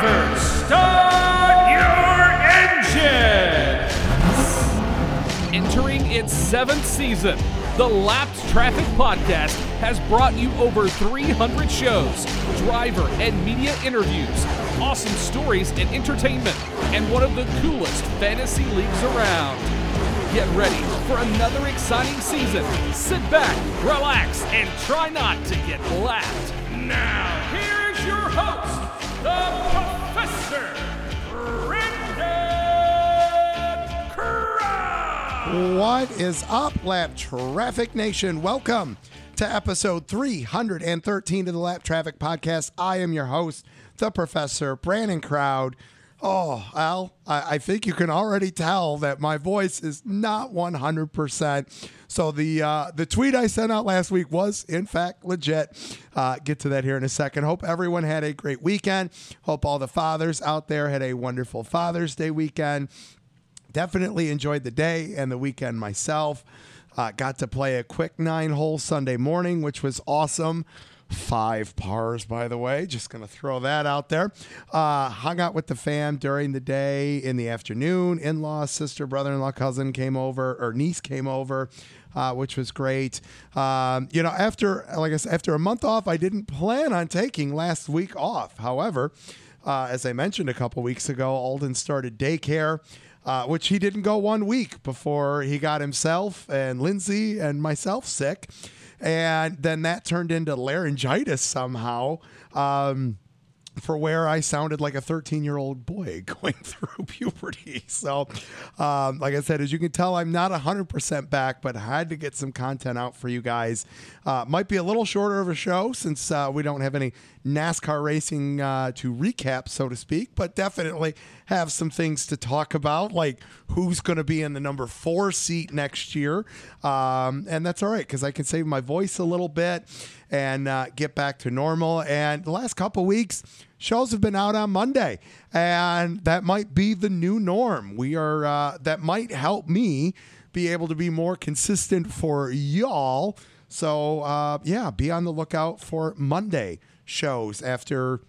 start your engines! Entering its seventh season, the Lapped Traffic Podcast has brought you over 300 shows, driver and media interviews, awesome stories and entertainment, and one of the coolest fantasy leagues around. Get ready for another exciting season. Sit back, relax, and try not to get lapped. Now, here's your host, the Professor, Brendan What is up, Lapped Traffic Nation? Welcome to episode 313 of the Lapped Traffic Podcast. I am your host, the Professor Brandon Crowd. Oh, Al, I, I think you can already tell that my voice is not 100%. So the uh, the tweet I sent out last week was in fact legit. Uh, get to that here in a second. Hope everyone had a great weekend. Hope all the fathers out there had a wonderful Father's Day weekend definitely enjoyed the day and the weekend myself. Uh, got to play a quick nine hole Sunday morning, which was awesome. Five pars, by the way. Just going to throw that out there. Uh, hung out with the fam during the day, in the afternoon. In law, sister, brother in law, cousin came over, or niece came over. Uh, which was great. Um, you know, after like I said, after a month off, I didn't plan on taking last week off. However, uh, as I mentioned a couple weeks ago, Alden started daycare uh, which he didn't go one week before he got himself and Lindsay and myself sick. And then that turned into laryngitis somehow. Um, for where I sounded like a 13 year old boy going through puberty. So, um, like I said, as you can tell, I'm not 100% back, but I had to get some content out for you guys. Uh, might be a little shorter of a show since uh, we don't have any NASCAR racing uh, to recap, so to speak, but definitely have some things to talk about, like who's going to be in the number four seat next year. Um, and that's all right because I can save my voice a little bit and uh, get back to normal. And the last couple weeks, shows have been out on Monday, and that might be the new norm. We are uh, that might help me be able to be more consistent for y'all. So uh, yeah, be on the lookout for Monday shows after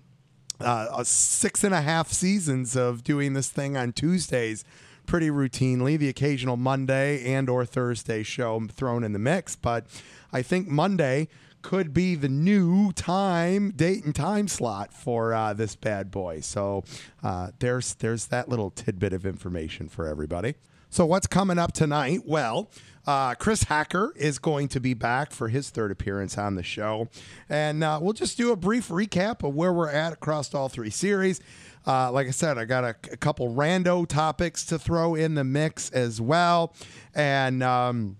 uh, six and a half seasons of doing this thing on Tuesdays pretty routinely the occasional monday and or thursday show thrown in the mix. But i think monday could be the new time date and time slot for uh, this bad boy. So uh, there's there's that little tidbit of information for everybody so what's coming up tonight well uh, Chris Hacker is going to be back for his third appearance on the show. And uh, we'll just do a brief recap of where we're at across all three series. Uh, like I said, I got a, a, couple rando topics to throw in the mix as well. And. Um,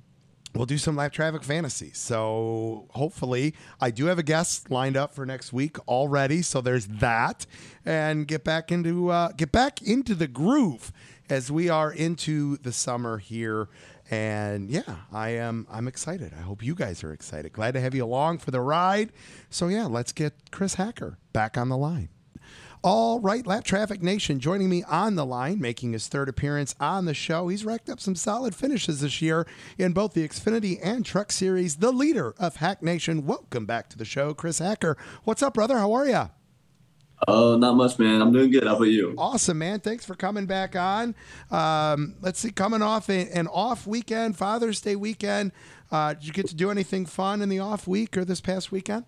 We'll do some live traffic fantasy. So hopefully, I do have a guest lined up for next week already. So there's that, and get back into uh, get back into the groove as we are into the summer here and yeah, I am. I'm excited. I hope you guys are excited. Glad to have you along for the ride. So yeah, let's get Chris Hacker back on the line. All right, Lapped Traffic Nation joining me on the line, making his third appearance on the show. He's racked up some solid finishes this year in both the Xfinity and Truck Series. The leader of Hack Nation. Welcome back to the show, Chris Hacker. What's up, brother? How are you? Oh, not much, man. I'm doing good. How about you? Awesome, man. Thanks for coming back on. Um, let's see, coming off a, an off weekend, Father's Day weekend. Uh, did you get to do anything fun in the off week or this past weekend?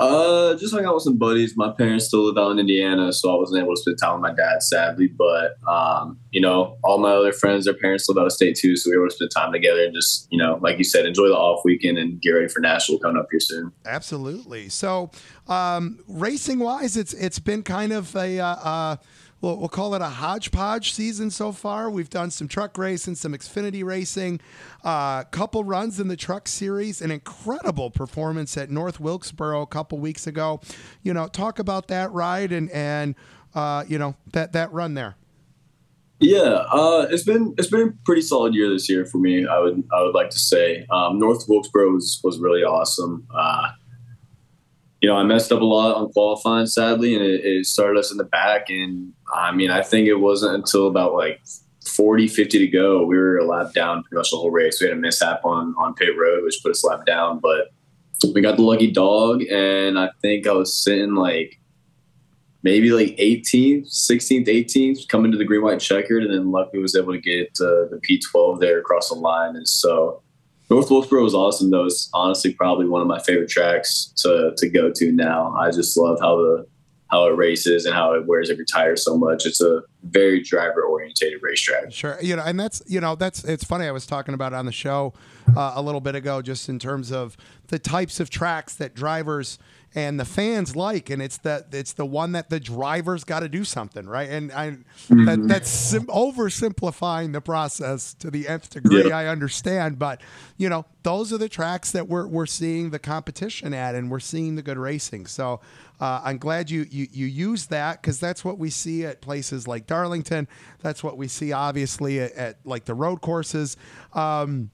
Uh, just hung out with some buddies. My parents still live out in Indiana, so I wasn't able to spend time with my dad, sadly. But um, you know, all my other friends, their parents live out of state too, so we were able to spend time together and just, you know, like you said, enjoy the off weekend and get ready for Nashville coming up here soon. Absolutely. So, um, racing wise, it's it's been kind of a. Uh, uh, we'll, we'll call it a hodgepodge season so far. We've done some truck racing, some Xfinity racing, a uh, couple runs in the truck series, an incredible performance at North Wilkesboro a couple weeks ago. You know, talk about that ride and and uh, you know that that run there. Yeah, uh, it's been it's been a pretty solid year this year for me. I would I would like to say um, North Wilkesboro was, was really awesome. Uh, you know, I messed up a lot on qualifying, sadly, and it, it, started us in the back. And I mean, I think it wasn't until about like 40, 50 to go, we were a lap down pretty much the whole race. We had a mishap on, on pit road, which put us lap down, but we got the lucky dog. And I think I was sitting like maybe like 18th, 16th, 18th, coming to the green white checkered, and then luckily was able to get uh, the P12 there across the line. And so North Wilkesboro was awesome. Though it's honestly probably one of my favorite tracks to to go to now. I just love how the how it races and how it wears every tire so much. It's a very driver orientated racetrack. Sure, you know, and that's you know that's it's funny. I was talking about on the show uh, a little bit ago, just in terms of the types of tracks that drivers and the fans like, and it's the it's the one that the drivers got to do something right. And I mm-hmm. that, that's sim- oversimplifying the process to the nth degree. Yep. I understand, but you know those are the tracks that we're we're seeing the competition at, and we're seeing the good racing. So uh, I'm glad you you you use that because that's what we see at places like Darlington. That's what we see obviously at, at like the road courses. Um,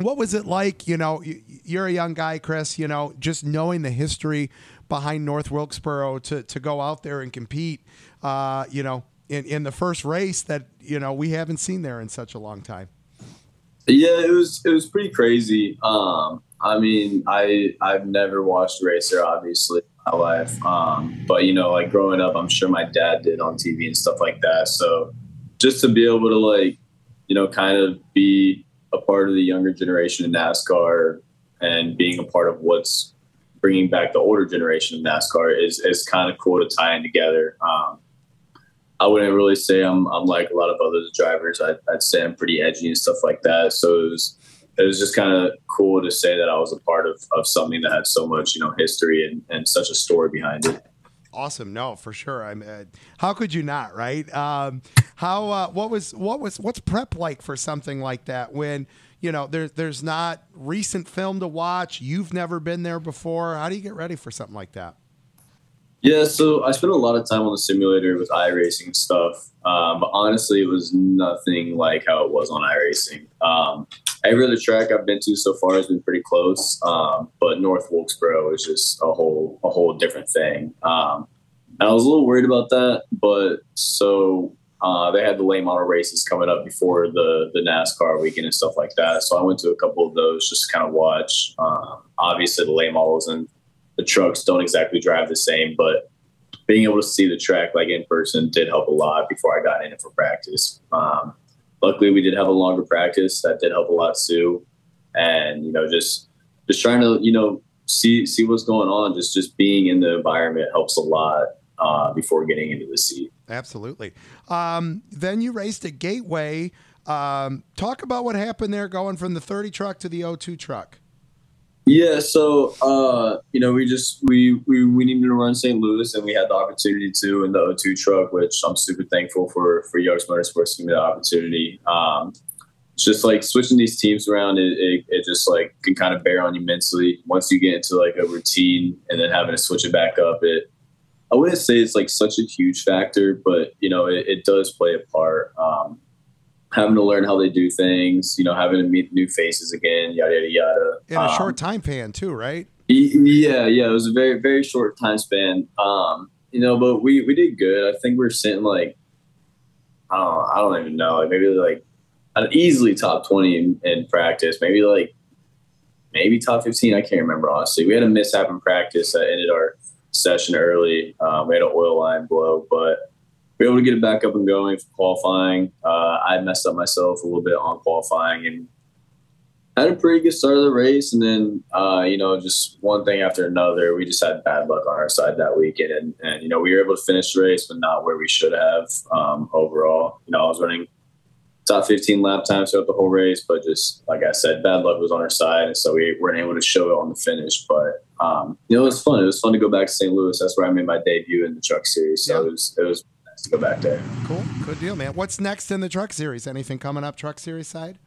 what was it like? You know, you're a young guy, Chris. You know, just knowing the history behind North Wilkesboro to to go out there and compete. Uh, you know, in in the first race that you know we haven't seen there in such a long time. Yeah, it was it was pretty crazy. Um, I mean, I I've never watched racer, obviously, my life. Um, but you know, like growing up, I'm sure my dad did on TV and stuff like that. So just to be able to like, you know, kind of be a part of the younger generation in NASCAR and being a part of what's bringing back the older generation of NASCAR is is kind of cool to tie in together. Um, I wouldn't really say I'm I'm like a lot of other drivers. I'd, I'd say I'm pretty edgy and stuff like that. So it was it was just kind of cool to say that I was a part of, of something that had so much you know history and, and such a story behind it. Awesome. No, for sure. I'm. Uh, how could you not? Right. Um, how? Uh, what was? What was? What's prep like for something like that? When you know there's there's not recent film to watch. You've never been there before. How do you get ready for something like that? Yeah, so I spent a lot of time on the simulator with iRacing stuff. Um, but honestly, it was nothing like how it was on iRacing. Um, every other track I've been to so far has been pretty close, um, but North Wilkesboro is just a whole a whole different thing. Um, and I was a little worried about that, but so uh, they had the late model races coming up before the the NASCAR weekend and stuff like that. So I went to a couple of those just to kind of watch. Um, obviously, the late models and the trucks don't exactly drive the same, but being able to see the track like in person did help a lot before I got in it for practice. Um, luckily, we did have a longer practice that did help a lot too, and you know just just trying to you know see see what's going on. Just just being in the environment helps a lot uh, before getting into the seat. Absolutely. Um, then you raced at Gateway. Um, talk about what happened there, going from the 30 truck to the 02 truck. Yeah, so uh, you know, we just we, we we needed to run St. Louis, and we had the opportunity to in the O2 truck, which I'm super thankful for for Young's Motorsports to give me the opportunity. Um, just like switching these teams around, it, it, it, just like can kind of bear on you mentally once you get into like a routine, and then having to switch it back up. It I wouldn't say it's like such a huge factor, but you know, it, it does play a part. Um, having to learn how they do things, you know, having to meet new faces again, yada yada yada. In a um, short time span too, right? Yeah, yeah. It was a very very short time span. Um, you know, but we we did good. I think we are sitting like I don't know, I don't even know, like maybe like an easily top twenty in, in practice, maybe like maybe top fifteen. I can't remember honestly. We had a mishap in practice that ended our session early. Um, we had an oil line blow, but be able to get it back up and going for qualifying. Uh, I messed up myself a little bit on qualifying and had a pretty good start of the race. And then, uh, you know, just one thing after another, we just had bad luck on our side that weekend. And, and you know, we were able to finish the race, but not where we should have um, overall. You know, I was running top 15 lap times throughout the whole race, but just like I said, bad luck was on our side. And so we weren't able to show it on the finish. But, um, you know, it was fun. It was fun to go back to St. Louis. That's where I made my debut in the truck series. So it was, it was to go back there. Cool, good deal, man. What's next in the truck series? Anything coming up truck series side?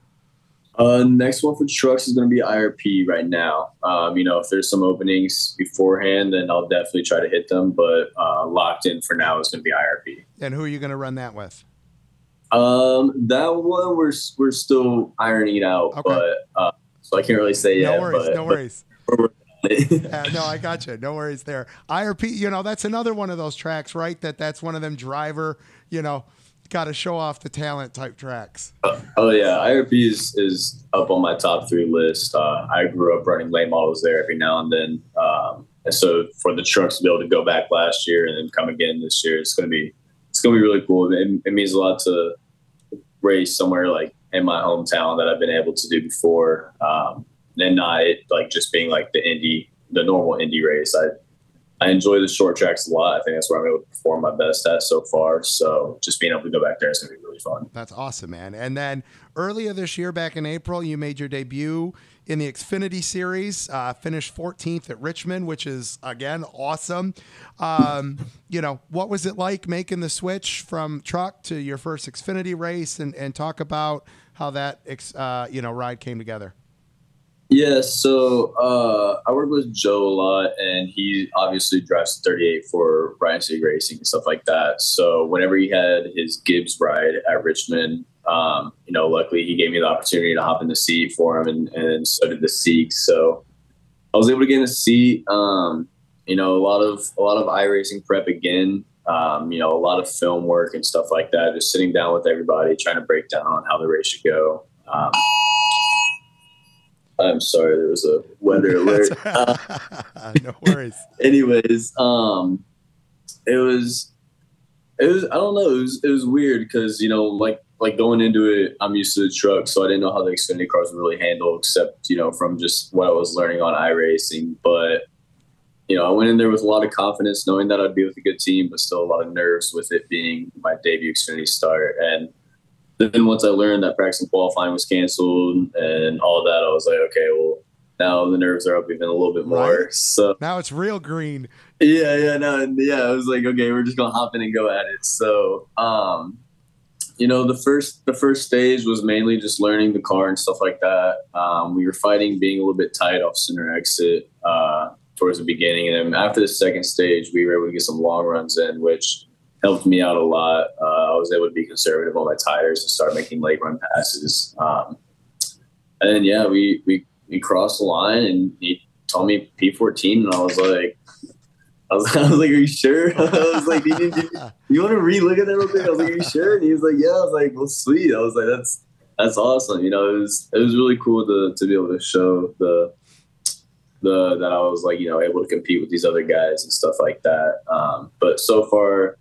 Uh, next one for trucks is going to be IRP right now. Um, you know, if there's some openings beforehand, then I'll definitely try to hit them. But uh, locked in for now is going to be IRP. And who are you going to run that with? Um, that one we're we're still ironing it out, okay. but uh, so I can't really say yet. no yet. Worries, but, no worries. But yeah, no, I got you. No worries there. IRP, you know, that's another one of those tracks, right? That that's one of them driver, you know, got to show off the talent type tracks. Uh, oh yeah, IRP is is up on my top three list. Uh, I grew up running late models there every now and then. Um, and so for the trucks to be able to go back last year and then come again this year, it's going to be it's going to be really cool. It, it means a lot to race somewhere like in my hometown that I've been able to do before, um, and not it, like just being like the Indy, the normal Indy race. I I enjoy the short tracks a lot. I think that's where I'm able to perform my best at so far. So just being able to go back there is going to be really fun. That's awesome, man. And then earlier this year, back in April, you made your debut in the Xfinity Series, uh, finished 14th at Richmond, which is, again, awesome. Um, you know, what was it like making the switch from truck to your first Xfinity race and, and talk about how that, uh, you know, ride came together? Yeah, so uh, I work with Joe a lot, and he obviously drives 38 for Ryan Sieg Racing and stuff like that. So whenever he had his Gibbs ride at Richmond, um, you know, luckily he gave me the opportunity to hop in the seat for him, and, and so did the Siegs. So I was able to get in the seat. Um, you know, a lot of a lot of iRacing prep again. Um, you know, a lot of film work and stuff like that. Just sitting down with everybody, trying to break down how the race should go. Um, I'm sorry, there was a weather alert. Uh, no worries. anyways, um, it was, it was, I don't know, it was, it was weird because you know, like, like going into it, I'm used to the truck, so I didn't know how the Xfinity cars would really handle, except you know from just what I was learning on iRacing. But you know, I went in there with a lot of confidence, knowing that I'd be with a good team, but still a lot of nerves with it being my debut Xfinity start and then once I learned that practice and qualifying was canceled and all that, I was like, okay, well, now the nerves are up even a little bit more. Right. So now it's real green. Yeah, yeah, no, yeah. I was like, okay, we're just gonna hop in and go at it. So, um, you know, the first the first stage was mainly just learning the car and stuff like that. Um, we were fighting being a little bit tight off center exit uh, towards the beginning, and then after the second stage, we were able to get some long runs in, which helped me out a lot. Uh, I was able to be conservative on my tires and start making late run passes. Um, and then yeah, we we we crossed the line and he told me P14, and I was like. I was, I was like, "Are you sure?" I was like, "You, you, you want to re-look at that real quick?" I was like, "Are you sure?" And he was like, "Yeah." I was like, "Well, sweet." I was like, "That's that's awesome." You know, it was it was really cool to to be able to show the the that I was like you know able to compete with these other guys and stuff like that. Um, but so far,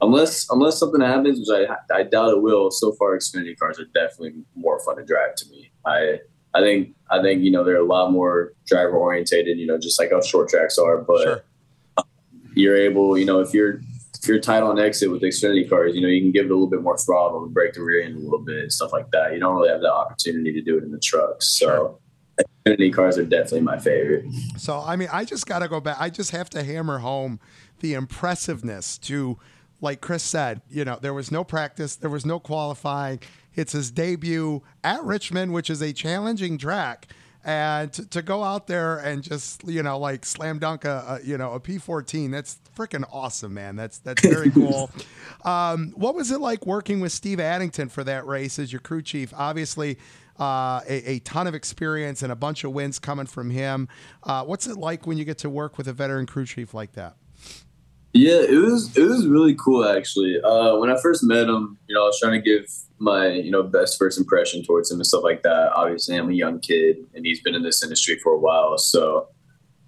unless unless something happens, which I I doubt it will. So far, Xfinity cars are definitely more fun to drive to me. I I think I think you know they're a lot more driver orientated. You know, just like how short tracks are, but sure. you're able. You know, if you're if you're tight on exit with Xfinity cars, you know you can give it a little bit more throttle and break the rear end a little bit and stuff like that. You don't really have the opportunity to do it in the trucks. So. Xfinity cars are definitely my favorite. So, I mean, I just got to go back. I just have to hammer home the impressiveness to like Chris said, you know, there was no practice, there was no qualifying. It's his debut at Richmond, which is a challenging track. And to, to go out there and just, you know, like slam dunk a, a you know, a P14, that's freaking awesome, man. That's that's very cool. um, what was it like working with Steve Addington for that race as your crew chief? Obviously, uh, a, a, ton of experience and a bunch of wins coming from him. Uh, what's it like when you get to work with a veteran crew chief like that? Yeah, it was it was really cool actually. Uh, when I first met him, you know, I was trying to give my you know best first impression towards him and stuff like that. Obviously, I'm a young kid, and he's been in this industry for a while. So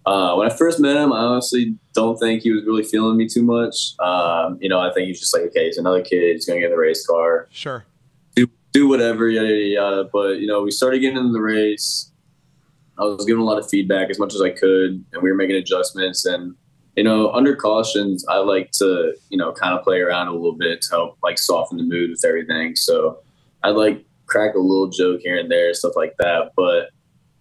uh, when I first met him, I honestly don't think he was really feeling me too much. Um, you know, I think he's just like, okay, he's another kid. He's gonna get in the race car. Sure. Do do whatever, yada yada yada. But you know, we started getting into the race. I was giving a lot of feedback as much as I could, and we were making adjustments and you know, under cautions, I like to, you know, kind of play around a little bit to help like soften the mood with everything. So I like crack a little joke here and there, stuff like that. But,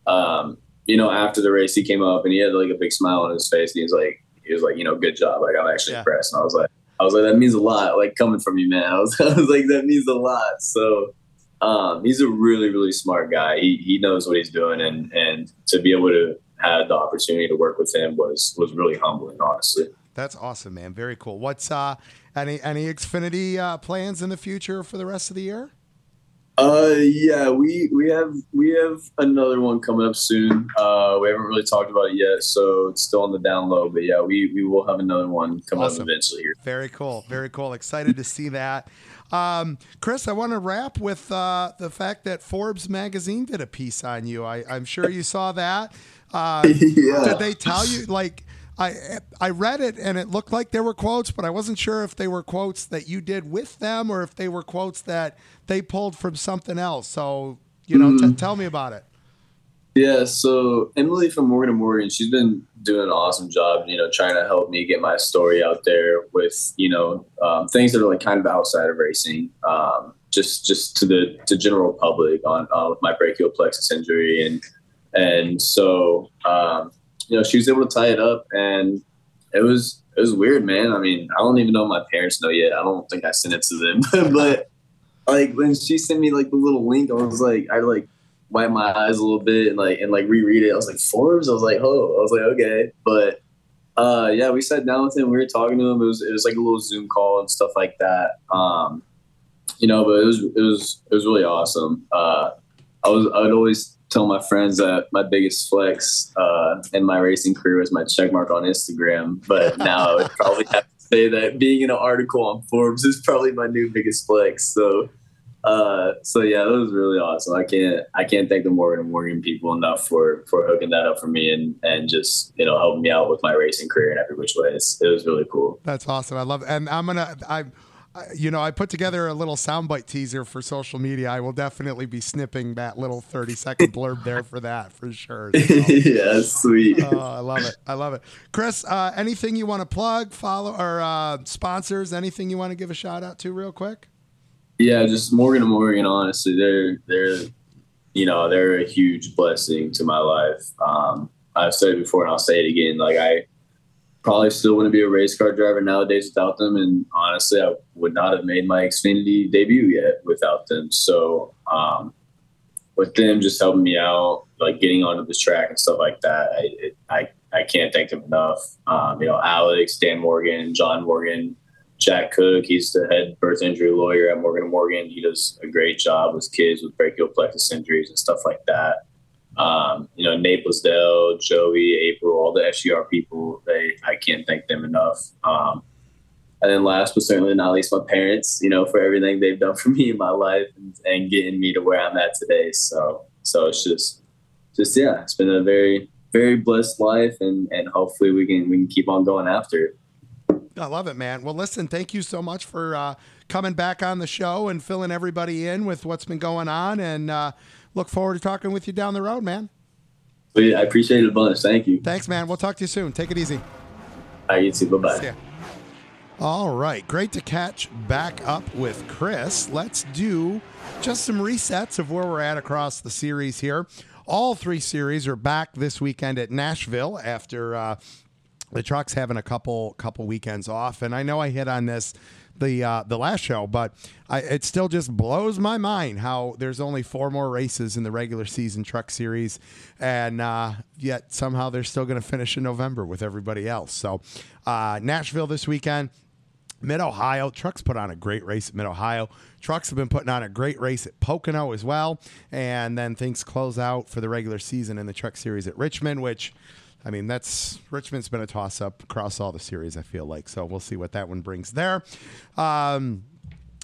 um, you know, after the race, he came up and he had like a big smile on his face. And he was like, he was like, you know, good job. Like, I'm actually yeah. impressed. And I was like, I was like, that means a lot. Like coming from you, man. I was, I was like, that means a lot. So, um, he's a really, really smart guy. He, he knows what he's doing. And, and to be able to, had the opportunity to work with him was was really humbling, honestly. That's awesome, man. Very cool. What's uh any any Xfinity uh, plans in the future for the rest of the year? Uh, yeah, we we have we have another one coming up soon. Uh, we haven't really talked about it yet, so it's still on the down low. But yeah, we we will have another one coming awesome. up eventually here. Very cool, very cool. Excited to see that. Um, Chris, I want to wrap with uh, the fact that Forbes magazine did a piece on you. I, I'm sure you saw that. Uh, yeah. Did they tell you like? I I read it and it looked like there were quotes, but I wasn't sure if they were quotes that you did with them or if they were quotes that they pulled from something else. So you know, Mm. t- tell me about it. Yeah, so Emily from Morgan and Morgan, she's been doing an awesome job, you know, trying to help me get my story out there with, you know, um, things that are like kind of outside of racing, um, just just to the to general public on uh, my brachial plexus injury, and and so um, you know she was able to tie it up, and it was it was weird, man. I mean, I don't even know my parents know yet. I don't think I sent it to them, but like when she sent me like the little link, I was like, I like wipe my eyes a little bit and like and like reread it. I was like Forbes. I was like, oh, I was like, okay, but uh, yeah, we sat down with him. We were talking to him. It was it was like a little Zoom call and stuff like that. Um, you know, but it was it was it was really awesome. Uh, I was I would always tell my friends that my biggest flex uh, in my racing career was my check mark on Instagram, but now I would probably have to say that being in an article on Forbes is probably my new biggest flex. So uh, so yeah, that was really awesome. I can't I can't thank the Morgan and Morgan people enough for for hooking that up for me and and just you know helping me out with my racing career in every which way. It's, it was really cool. That's awesome. I love it. And I'm gonna I. You know, I put together a little soundbite teaser for social media. I will definitely be snipping that little 30 second blurb there for that for sure. So, yeah, sweet. oh, I love it. I love it. Chris, uh, anything you want to plug, follow, or uh, sponsors? Anything you want to give a shout out to, real quick? Yeah, just Morgan and Morgan. Honestly, they're they're you know they're a huge blessing to my life. Um, I've said it before and I'll say it again. Like I probably still wouldn't be a race car driver nowadays without them, and honestly, I would not have made my Xfinity debut yet without them. So um, with them just helping me out, like getting onto this track and stuff like that, I it, I, I can't thank them enough. Um, you know, Alex, Dan Morgan, John Morgan. Jack Cook, he's the head birth injury lawyer at Morgan Morgan. He does a great job with kids with brachial plexus injuries and stuff like that. Um, you know, Naples Blaisdell, Joey, April, all the FGR people, they I can't thank them enough. Um, and then last but certainly not least, my parents, you know, for everything they've done for me in my life and, and getting me to where I'm at today. So so it's just just yeah, it's been a very, very blessed life and, and hopefully we can we can keep on going after it. I love it, man. Well, listen, thank you so much for uh, coming back on the show and filling everybody in with what's been going on. And uh, look forward to talking with you down the road, man. I appreciate it a bunch. Thank you. Thanks, man. We'll talk to you soon. Take it easy. All right, you too. Bye bye. All right, great to catch back up with Chris. Let's do just some resets of where we're at across the series here. All three series are back this weekend at Nashville after uh, the trucks having a couple couple weekends off. And I know I hit on this the uh, the last show, but I, it still just blows my mind how there's only four more races in the regular season truck series, and uh, yet somehow they're still going to finish in November with everybody else. So uh, Nashville this weekend. Mid Ohio, Trucks put on a great race at Mid Ohio. Trucks have been putting on a great race at Pocono as well. And then things close out for the regular season in the Truck Series at Richmond, which, I mean, that's Richmond's been a toss up across all the series, I feel like. So we'll see what that one brings there. Um,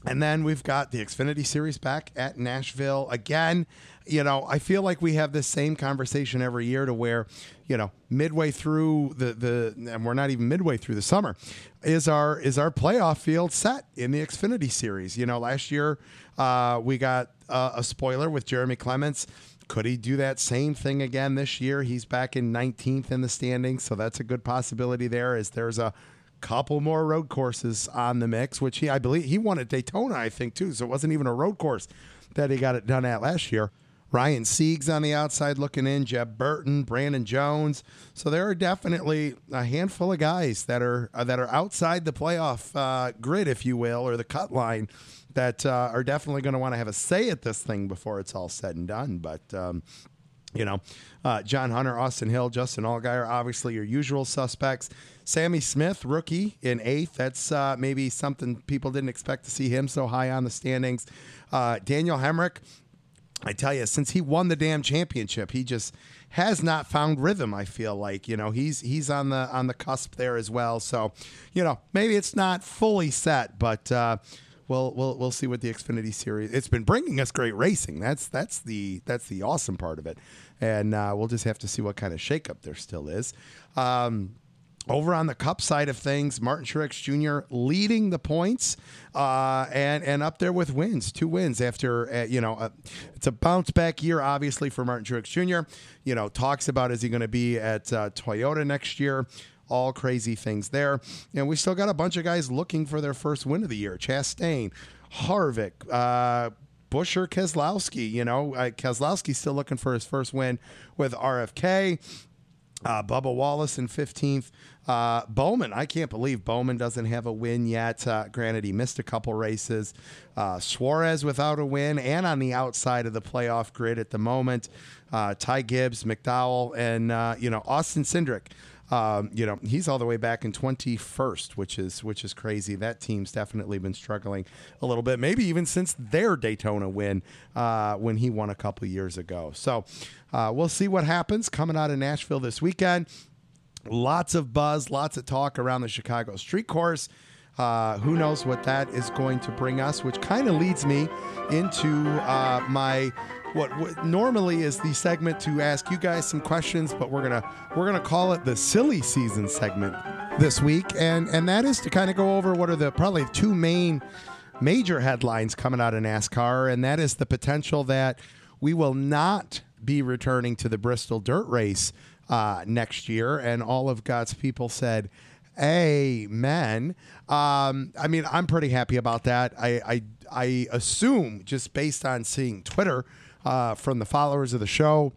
and then we've got the Xfinity Series back at Nashville again. You know, I feel like we have this same conversation every year to where, you know, midway through the the and we're not even midway through the summer, is our is our playoff field set in the Xfinity Series. You know, last year uh, we got uh, a spoiler with Jeremy Clements. Could he do that same thing again this year? He's back in 19th in the standings, so that's a good possibility there. As there's a couple more road courses on the mix, which he I believe he won at Daytona, I think too. So it wasn't even a road course that he got it done at last year. Ryan Siegs on the outside looking in, Jeb Burton, Brandon Jones. So there are definitely a handful of guys that are uh, that are outside the playoff uh, grid, if you will, or the cut line, that uh, are definitely going to want to have a say at this thing before it's all said and done. But um, you know, uh, John Hunter, Austin Hill, Justin Allgaier, obviously your usual suspects. Sammy Smith, rookie in eighth. That's uh, maybe something people didn't expect to see him so high on the standings. Uh, Daniel Hemric, I tell you, since he won the damn championship, he just has not found rhythm. I feel like you know he's he's on the on the cusp there as well. So, you know, maybe it's not fully set, but uh, we'll we'll we'll see what the Xfinity series. It's been bringing us great racing. That's that's the that's the awesome part of it, and uh, we'll just have to see what kind of shakeup there still is. Um, over on the Cup side of things, Martin Truex Jr. leading the points uh, and and up there with wins, two wins after uh, you know uh, it's a bounce back year, obviously for Martin Truex Jr. You know talks about is he going to be at uh, Toyota next year. All crazy things there, and we still got a bunch of guys looking for their first win of the year. Chastain, Harvick, uh, Buescher, Keselowski. You know, uh, still looking for his first win with RFK. Uh, Bubba Wallace in 15th. Uh, Bowman, I can't believe Bowman doesn't have a win yet. Uh, granted, he missed a couple races. Uh, Suarez without a win and on the outside of the playoff grid at the moment. Uh, Ty Gibbs, McDowell, and uh, you know Austin Cindric. Um, you know he's all the way back in 21st, which is which is crazy. That team's definitely been struggling a little bit, maybe even since their Daytona win uh, when he won a couple years ago. So uh, we'll see what happens coming out of Nashville this weekend. Lots of buzz, lots of talk around the Chicago Street Course. Uh, who knows what that is going to bring us? Which kind of leads me into uh, my what, what normally is the segment to ask you guys some questions, but we're gonna we're gonna call it the silly season segment this week, and and that is to kind of go over what are the probably two main major headlines coming out of NASCAR, and that is the potential that we will not be returning to the Bristol Dirt Race uh, next year, and all of God's people said. Amen. Um, I mean, I'm pretty happy about that. I, I I assume just based on seeing Twitter uh, from the followers of the show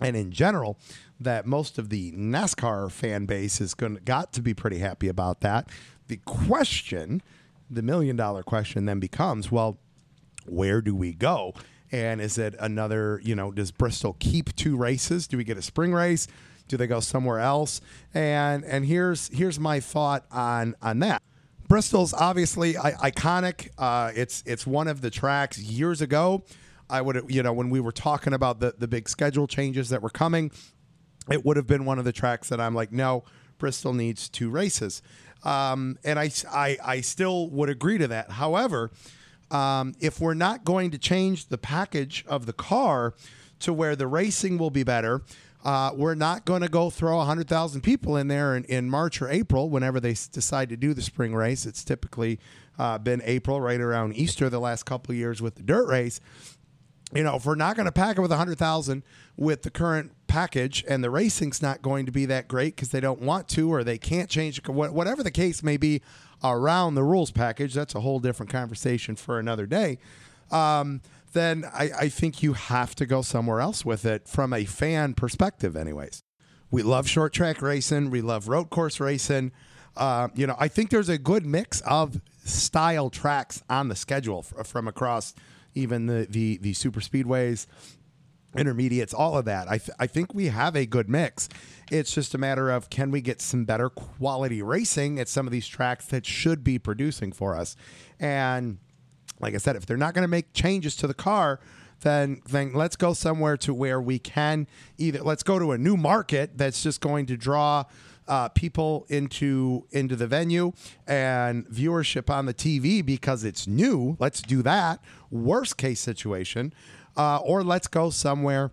and in general that most of the NASCAR fan base is going got to be pretty happy about that. The question, the million dollar question, then becomes, well, where do we go? And is it another? You know, does Bristol keep two races? Do we get a spring race? Do they go somewhere else? And and here's here's my thought on on that. Bristol's obviously I- iconic. Uh, it's it's one of the tracks years ago. I would you know when we were talking about the the big schedule changes that were coming, it would have been one of the tracks that I'm like, no, Bristol needs two races. Um, and I, I I still would agree to that. However, um, if we're not going to change the package of the car to where the racing will be better, uh, we're not going to go throw 100,000 people in there in, in March or April whenever they s- decide to do the spring race. It's typically uh, been April, right around Easter, the last couple of years with the dirt race. You know, if we're not going to pack it with 100,000 with the current package and the racing's not going to be that great because they don't want to or they can't change whatever the case may be around the rules package, that's a whole different conversation for another day. Um, then I, I think you have to go somewhere else with it from a fan perspective, anyways. We love short track racing. We love road course racing. Uh, you know, I think there's a good mix of style tracks on the schedule f- from across even the, the, the super speedways, intermediates, all of that. I, th- I think we have a good mix. It's just a matter of can we get some better quality racing at some of these tracks that should be producing for us. And like I said, if they're not going to make changes to the car, then then let's go somewhere to where we can either let's go to a new market that's just going to draw uh, people into into the venue and viewership on the TV because it's new. Let's do that. Worst case situation, uh, or let's go somewhere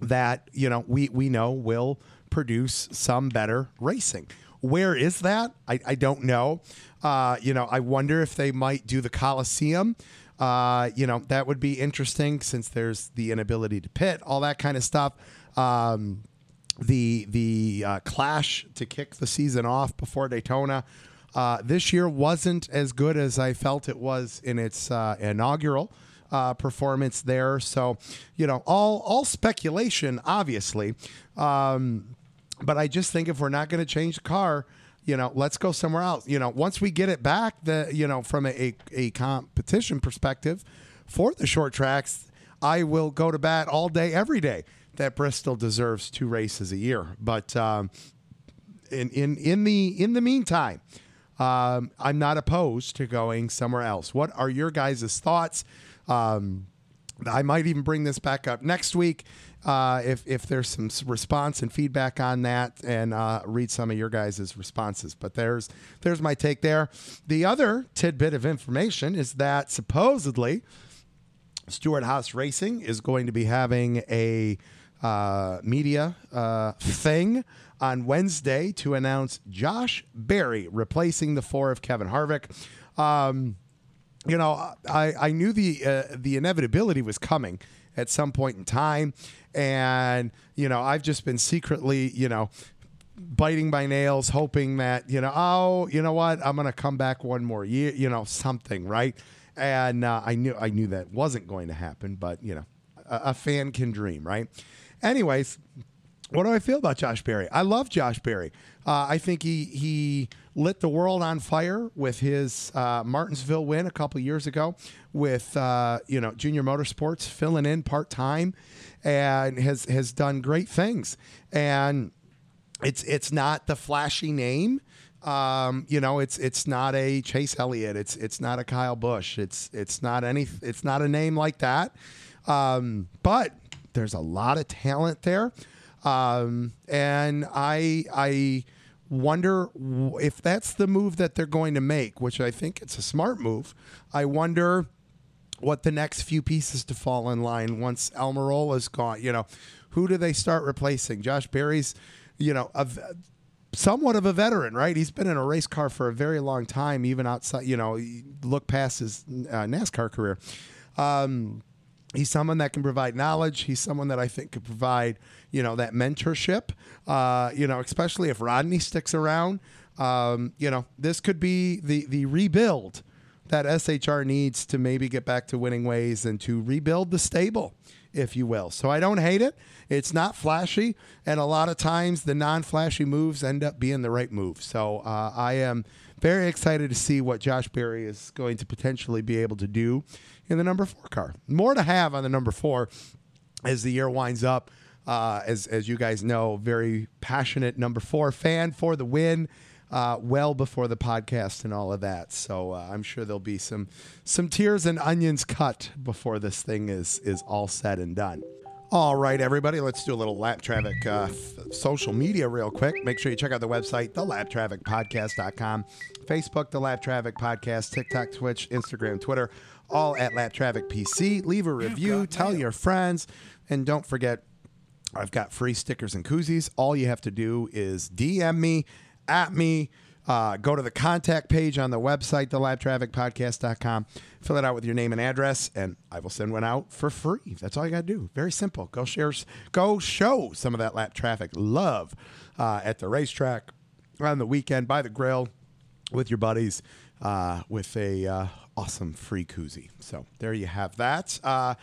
that you know we we know will produce some better racing. Where is that? I, I don't know. Uh, you know, I wonder if they might do the Coliseum. Uh, you know, that would be interesting since there's the inability to pit, all that kind of stuff. Um, the the uh, clash to kick the season off before Daytona uh, this year wasn't as good as I felt it was in its uh, inaugural uh, performance there. So, you know, all all speculation, obviously. Um, but I just think if we're not going to change the car, you know, let's go somewhere else. You know, once we get it back, the you know, from a, a, competition perspective for the short tracks, I will go to bat all day, every day that Bristol deserves two races a year. But um, in in in the in the meantime, um, I'm not opposed to going somewhere else. What are your guys' thoughts? Um, I might even bring this back up next week uh, if if there's some response and feedback on that, and uh, read some of your guys' responses. But there's there's my take there. The other tidbit of information is that supposedly Stewart-Haas Racing is going to be having a uh, media uh, thing on Wednesday to announce Josh Berry replacing the four of Kevin Harvick. Um, you know, I, I knew the uh, the inevitability was coming at some point in time, and you know, I've just been secretly, you know, biting my nails, hoping that you know, oh, you know what, I'm gonna come back one more year, you know, something, right? And uh, I knew I knew that wasn't going to happen, but you know, a, a fan can dream, right? Anyways, what do I feel about Josh Berry? I love Josh Berry. Uh, I think he he lit the world on fire with his uh, Martinsville win a couple years ago with uh, you know Junior Motorsports filling in part time, and has has done great things. And it's it's not the flashy name. Um, you know, it's it's not a Chase Elliott. It's it's not a Kyle Busch. It's it's not any. It's not a name like that. Um, but there's a lot of talent there. Um, and I I wonder if that's the move that they're going to make, which I think it's a smart move. I wonder what the next few pieces to fall in line once Almirola's gone. You know, who do they start replacing? Josh Berry's, you know, a, somewhat of a veteran, right? He's been in a race car for a very long time, even outside. You know, look past his uh, NASCAR career. Um, he's someone that can provide knowledge. He's someone that I think could provide, you know, that mentorship. Uh, you know, especially if Rodney sticks around. Um, you know, this could be the the rebuild that SHR needs to maybe get back to winning ways and to rebuild the stable, if you will. So I don't hate it. It's not flashy, and a lot of times the non-flashy moves end up being the right move. So uh, I am very excited to see what Josh Berry is going to potentially be able to do in the number four car. More to have on the number four as the year winds up. Uh, as as you guys know, very passionate number four fan for the win. Uh, well before the podcast and all of that, so uh, I'm sure there'll be some some tears and onions cut before this thing is is all said and done. All right, everybody, let's do a little lap traffic uh, f- social media real quick. Make sure you check out the website, thelappedtrafficpodcast.com, Facebook, The Lapped Traffic Podcast, TikTok, Twitch, Instagram, Twitter, all at Lapped Traffic PC. Leave a review, tell your friends, and don't forget, I've got free stickers and koozies. All you have to do is DM me, at me, uh, go to the contact page on the website, thelappedtrafficpodcast.com, fill it out with your name and address, and I will send one out for free. That's all you got to do. Very simple. Go share, go show some of that lap traffic love uh, at the racetrack on the weekend by the grill with your buddies uh, with a uh, awesome free koozie. So there you have that. Uh,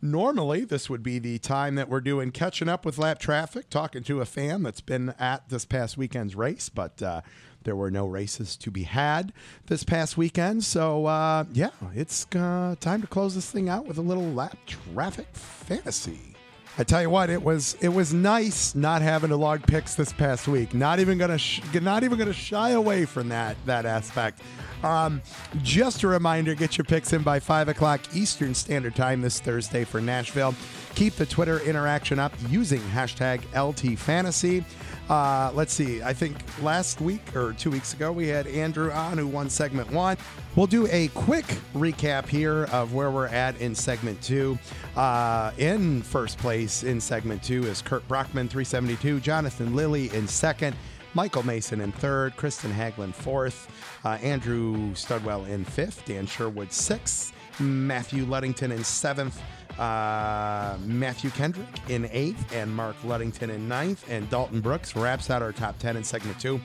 normally, this would be the time that we're doing catching up with lap traffic, talking to a fan that's been at this past weekend's race, but uh, there were no races to be had this past weekend. So, uh, yeah, it's uh, time to close this thing out with a little lap traffic fantasy. I tell you what, it was it was nice not having to log picks this past week. Not even gonna sh- not even gonna shy away from that that aspect. Um, just a reminder: get your picks in by five o'clock Eastern Standard Time this Thursday for Nashville. Keep the Twitter interaction up using hashtag LT Fantasy. Uh, let's see. I think last week or two weeks ago, we had Andrew on who won segment one. We'll do a quick recap here of where we're at in segment two. Uh, in first place in segment two is Kurt Brockman, 372, Jonathan Lilly in second. Michael Mason in third, Kristen Haglin fourth, uh, Andrew Studwell in fifth, Dan Sherwood sixth, Matthew Luddington in seventh, uh, Matthew Kendrick in eighth, and Mark Luddington in ninth, and Dalton Brooks wraps out our top 10 in segment two.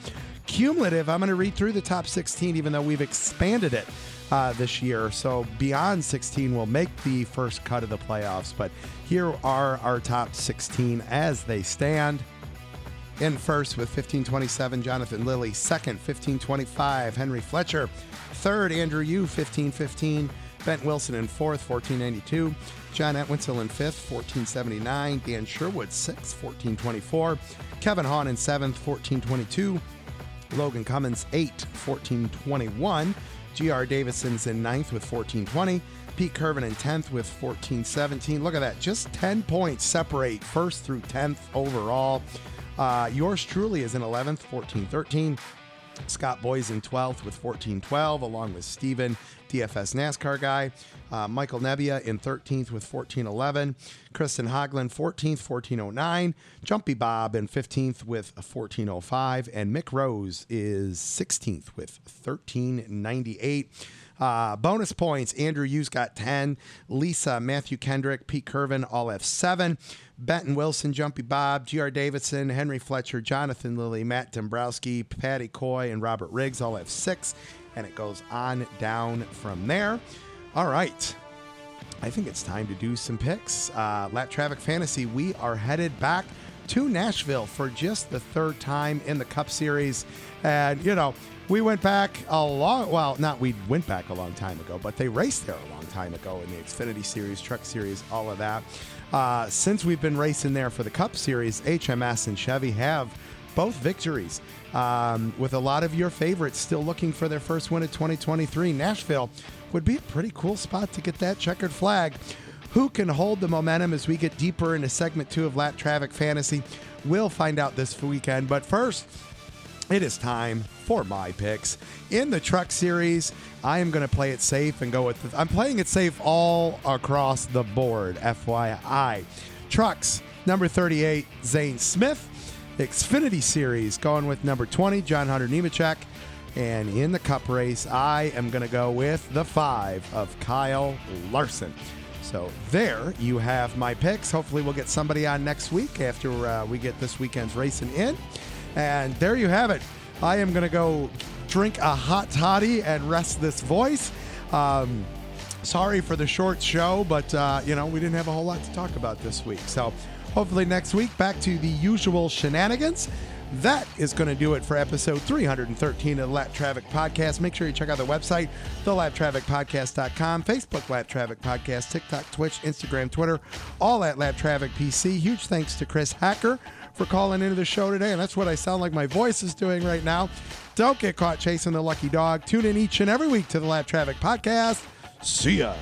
Cumulative, I'm going to read through the top 16, even though we've expanded it uh, this year. So beyond 16 will make the first cut of the playoffs, but here are our top 16 as they stand. In first with 1527, Jonathan Lilly. Second, 1525, Henry Fletcher. Third, Andrew Yu, 1515. Bent Wilson in fourth, 1492. John Etwinsel in fifth, 1479. Dan Sherwood, sixth, 1424. Kevin Hahn in seventh, 1422. Logan Cummins, eight, 1421. G.R. Davison's in ninth with 1420. Pete Curvin in 10th with 1417. Look at that. Just 10 points separate first through 10th overall. Uh, yours truly is in 11th, 1413. Scott Boys in 12th with 1412, along with Steven, DFS NASCAR guy. Uh, Michael Nebbia in 13th with 1411. Kristen Hogland 14th, 1409. Jumpy Bob in 15th with 1405. And Mick Rose is 16th with 1398. Uh, bonus points Andrew Hughes got 10. Lisa, Matthew Kendrick, Pete Curvin all have 7. Benton Wilson, Jumpy Bob, G.R. Davidson, Henry Fletcher, Jonathan Lilly, Matt Dombrowski, Patty Coy, and Robert Riggs all have 6. And it goes on down from there. All right. I think it's time to do some picks. Uh, Lapped Traffic Fantasy, we are headed back to Nashville for just the third time in the Cup Series. And, you know, we went back a long, well, not we went back a long time ago, but they raced there a long time ago in the Xfinity Series, Truck Series, all of that. Uh, since we've been racing there for the Cup Series, HMS and Chevy have both victories. Um, with a lot of your favorites still looking for their first win of 2023, Nashville would be a pretty cool spot to get that checkered flag. Who can hold the momentum as we get deeper into segment two of Lapped Traffic Fantasy? We'll find out this weekend. But first, it is time for my picks. In the truck series, I am going to play it safe and go with the, I'm playing it safe all across the board, FYI. Trucks, number 38, Zane Smith. Xfinity Series, going with number 20, John Hunter Nemechek. And in the cup race, I am going to go with the five of Kyle Larson. So there you have my picks. Hopefully, we'll get somebody on next week after uh, we get this weekend's racing in. And there you have it. I am going to go drink a hot toddy and rest this voice. Um, sorry for the short show, but uh, you know we didn't have a whole lot to talk about this week. So hopefully next week back to the usual shenanigans. That is going to do it for episode 313 of the Lapped Traffic Podcast. Make sure you check out the website, thelappedtrafficpodcast.com, Facebook Lapped Traffic Podcast, TikTok, Twitch, Instagram, Twitter, all at Lapped Traffic PC. Huge thanks to Chris Hacker for calling into the show today. And that's what I sound like my voice is doing right now. Don't get caught chasing the lucky dog. Tune in each and every week to the Lapped Traffic Podcast. See ya.